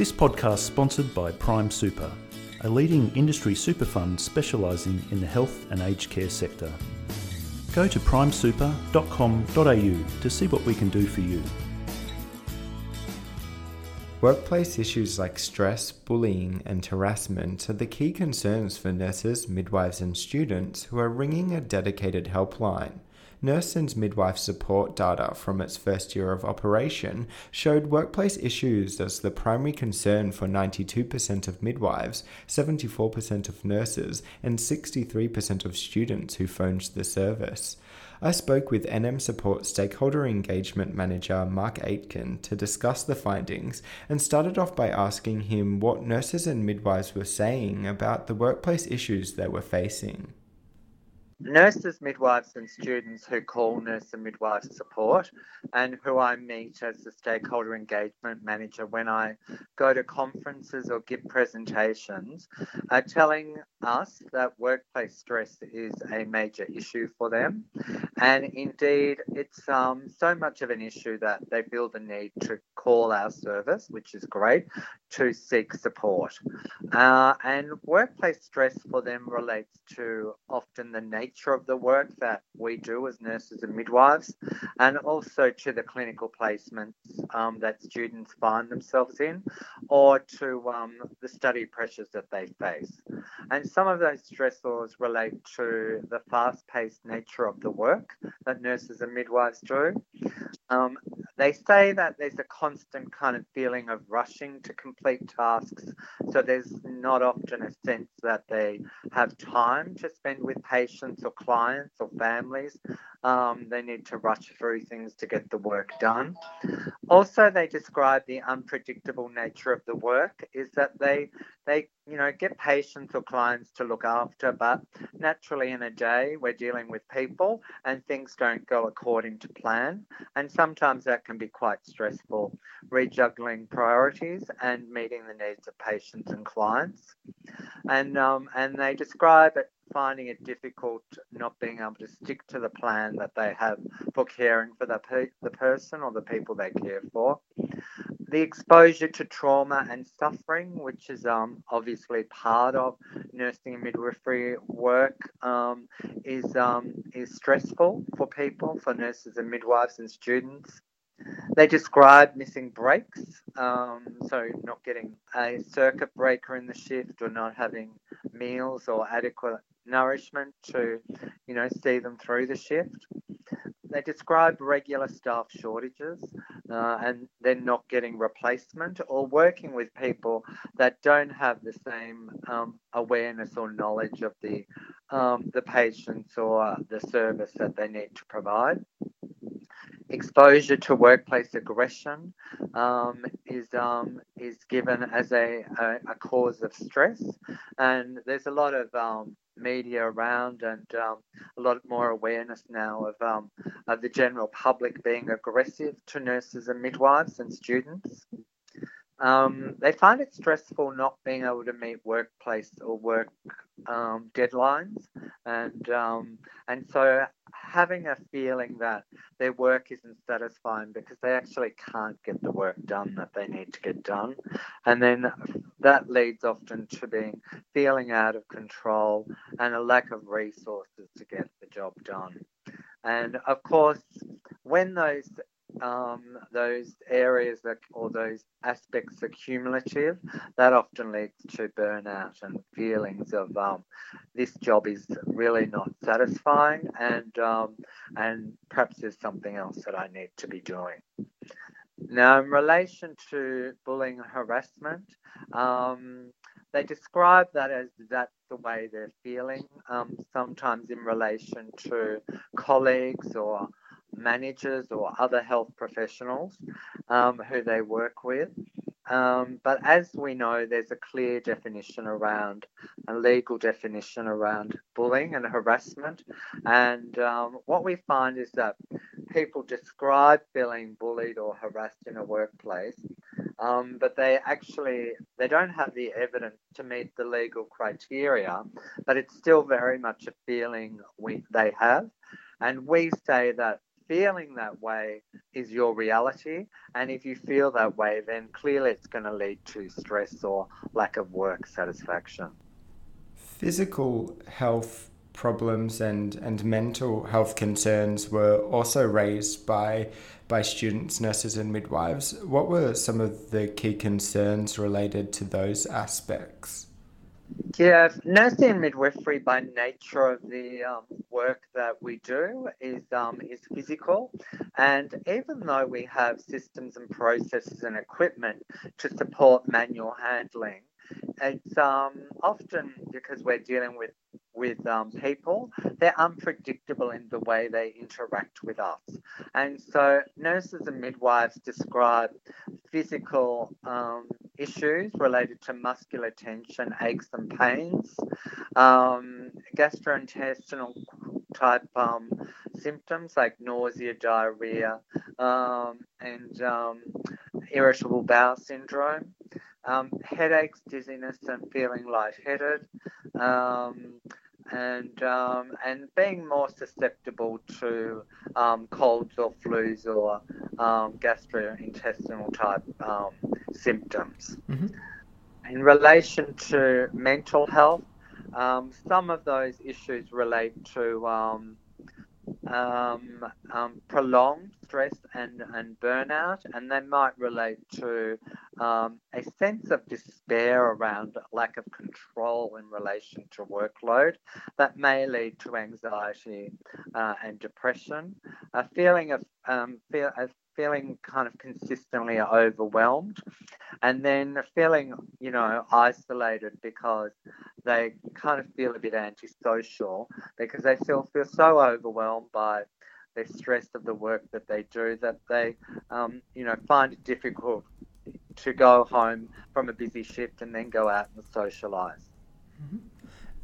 This podcast is sponsored by Prime Super, a leading industry super fund specialising in the health and aged care sector. Go to primesuper.com.au to see what we can do for you. Workplace issues like stress, bullying, and harassment are the key concerns for nurses, midwives, and students who are ringing a dedicated helpline. Nurse and midwife support data from its first year of operation showed workplace issues as the primary concern for 92% of midwives, 74% of nurses, and 63% of students who phoned the service. I spoke with NM Support Stakeholder Engagement Manager Mark Aitken to discuss the findings and started off by asking him what nurses and midwives were saying about the workplace issues they were facing nurses, midwives, and students who call nurse and midwife support, and who I meet as the stakeholder engagement manager when I go to conferences or give presentations, are telling us that workplace stress is a major issue for them. And indeed, it's um, so much of an issue that they feel the need to call our service, which is great, to seek support. Uh, and workplace stress for them relates to often the nature of the work that we do as nurses and midwives, and also to the clinical placements um, that students find themselves in, or to um, the study pressures that they face. And some of those stressors relate to the fast paced nature of the work that nurses and midwives do. Um, they say that there's a constant kind of feeling of rushing to complete tasks, so there's not often a sense that they have time to spend with patients or clients or families. Um, they need to rush through things to get the work done. Also, they describe the unpredictable nature of the work is that they they you know get patients or clients to look after, but naturally in a day we're dealing with people and things don't go according to plan, and sometimes that can be quite stressful, rejuggling priorities and meeting the needs of patients and clients, and um, and they describe it finding it difficult not being able to stick to the plan that they have for caring for the, the person or the people they care for. The exposure to trauma and suffering, which is um, obviously part of nursing and midwifery work, um, is um, is stressful for people, for nurses and midwives and students. They describe missing breaks, um, so not getting a circuit breaker in the shift or not having meals or adequate nourishment to, you know, see them through the shift. They describe regular staff shortages uh, and then not getting replacement or working with people that don't have the same um, awareness or knowledge of the um, the patients or the service that they need to provide exposure to workplace aggression um, is um, is given as a, a, a, cause of stress, and there's a lot of um, media around and um, a lot more awareness now of, um, of the general public being aggressive to nurses and midwives and students. Um, they find it stressful not being able to meet workplace or work um, deadlines, and um, and so having a feeling that their work isn't satisfying because they actually can't get the work done that they need to get done, and then that leads often to being feeling out of control and a lack of resources to get the job done. And of course, when those um, those areas that, or those aspects are cumulative, that often leads to burnout and feelings of um, this job is really not satisfying, and um, and perhaps there's something else that I need to be doing. Now, in relation to bullying and harassment, um, they describe that as that's the way they're feeling, um, sometimes in relation to colleagues or managers or other health professionals um, who they work with. Um, but as we know, there's a clear definition around a legal definition around bullying and harassment. And um, what we find is that people describe feeling bullied or harassed in a workplace, um, but they actually they don't have the evidence to meet the legal criteria. But it's still very much a feeling we they have, and we say that feeling that way is your reality. And if you feel that way, then clearly it's going to lead to stress or lack of work satisfaction. Physical health problems and, and mental health concerns were also raised by by students, nurses, and midwives. What were some of the key concerns related to those aspects? Yeah, nursing and midwifery by nature of the um, work that we do is um, is physical, and even though we have systems and processes and equipment to support manual handling, it's um, often because we're dealing with with um, people, they're unpredictable in the way they interact with us. And so, nurses and midwives describe physical um, issues related to muscular tension, aches, and pains, um, gastrointestinal type um, symptoms like nausea, diarrhea, um, and um, irritable bowel syndrome. Um, headaches, dizziness, and feeling lightheaded, um, and and being more susceptible to colds or flus or um, gastrointestinal type um, symptoms. Mm-hmm. In relation to mental health, um, some of those issues relate to um, um, prolonged stress and, and burnout, and they might relate to um, a sense of despair around lack of control in relation to workload that may lead to anxiety uh, and depression, a feeling of um, feel, a feeling kind of consistently overwhelmed, and then feeling, you know, isolated because they kind of feel a bit antisocial because they feel feel so overwhelmed by the stress of the work that they do that they, um, you know, find it difficult to go home from a busy shift and then go out and socialise. Mm-hmm.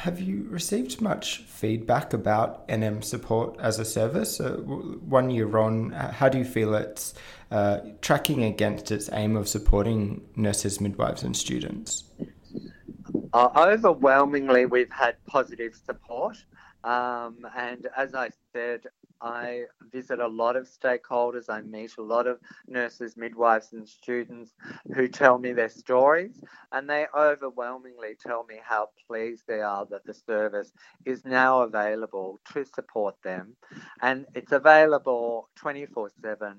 Have you received much feedback about NM support as a service? Uh, one year on, how do you feel it's uh, tracking against its aim of supporting nurses, midwives, and students? Uh, overwhelmingly, we've had positive support. Um, and as I said, I visit a lot of stakeholders. I meet a lot of nurses, midwives, and students who tell me their stories, and they overwhelmingly tell me how pleased they are that the service is now available to support them. And it's available 24 7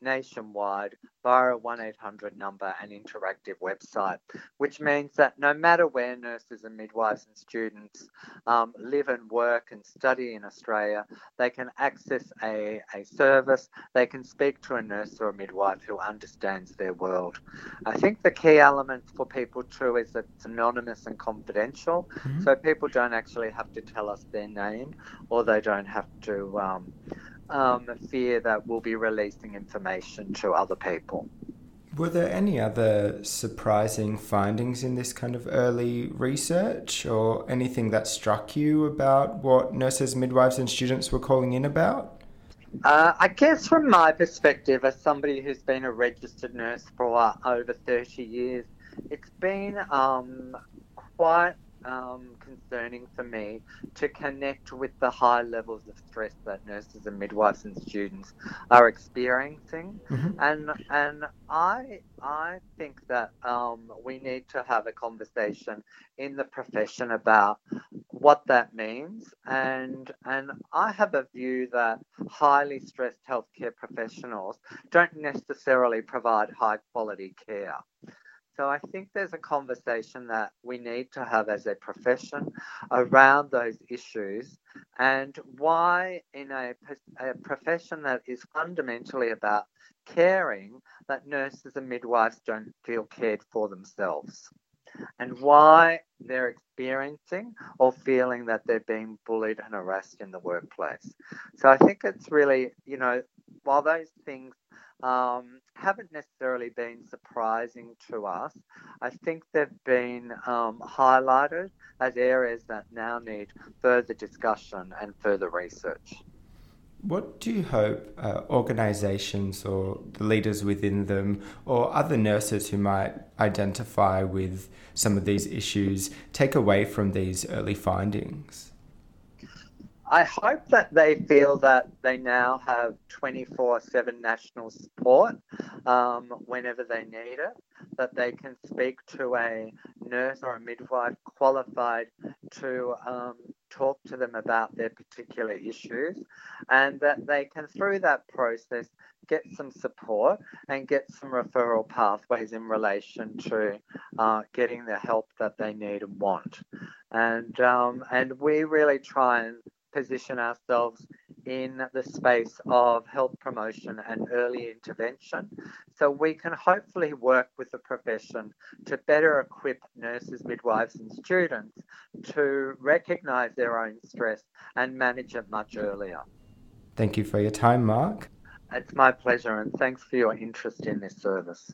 nationwide via a 1 800 number and interactive website, which means that no matter where nurses and midwives and students um, live and work and study in Australia, they can access a, a service, they can speak to a nurse or a midwife who understands their world. I think the key element for people too is that it's anonymous and confidential, mm-hmm. so people don't actually have to tell us their name or they don't have to. Um, um, fear that we'll be releasing information to other people. Were there any other surprising findings in this kind of early research or anything that struck you about what nurses, midwives, and students were calling in about? Uh, I guess from my perspective, as somebody who's been a registered nurse for uh, over 30 years, it's been um, quite um, concerning for me to connect with the high levels of stress that nurses and midwives and students are experiencing, mm-hmm. and and I I think that um, we need to have a conversation in the profession about what that means, and and I have a view that highly stressed healthcare professionals don't necessarily provide high quality care. So I think there's a conversation that we need to have as a profession around those issues and why in a, a profession that is fundamentally about caring that nurses and midwives don't feel cared for themselves and why they're experiencing or feeling that they're being bullied and harassed in the workplace. So I think it's really, you know, while those things um, haven't necessarily been surprising to us. I think they've been um, highlighted as areas that now need further discussion and further research. What do you hope uh, organisations or the leaders within them or other nurses who might identify with some of these issues take away from these early findings? I hope that they feel that they now have 24 7 national support um, whenever they need it, that they can speak to a nurse or a midwife qualified to um, talk to them about their particular issues, and that they can, through that process, get some support and get some referral pathways in relation to uh, getting the help that they need and want. And, um, and we really try and position ourselves in the space of health promotion and early intervention so we can hopefully work with the profession to better equip nurses, midwives, and students to recognise their own stress and manage it much earlier. Thank you for your time, Mark. It's my pleasure, and thanks for your interest in this service.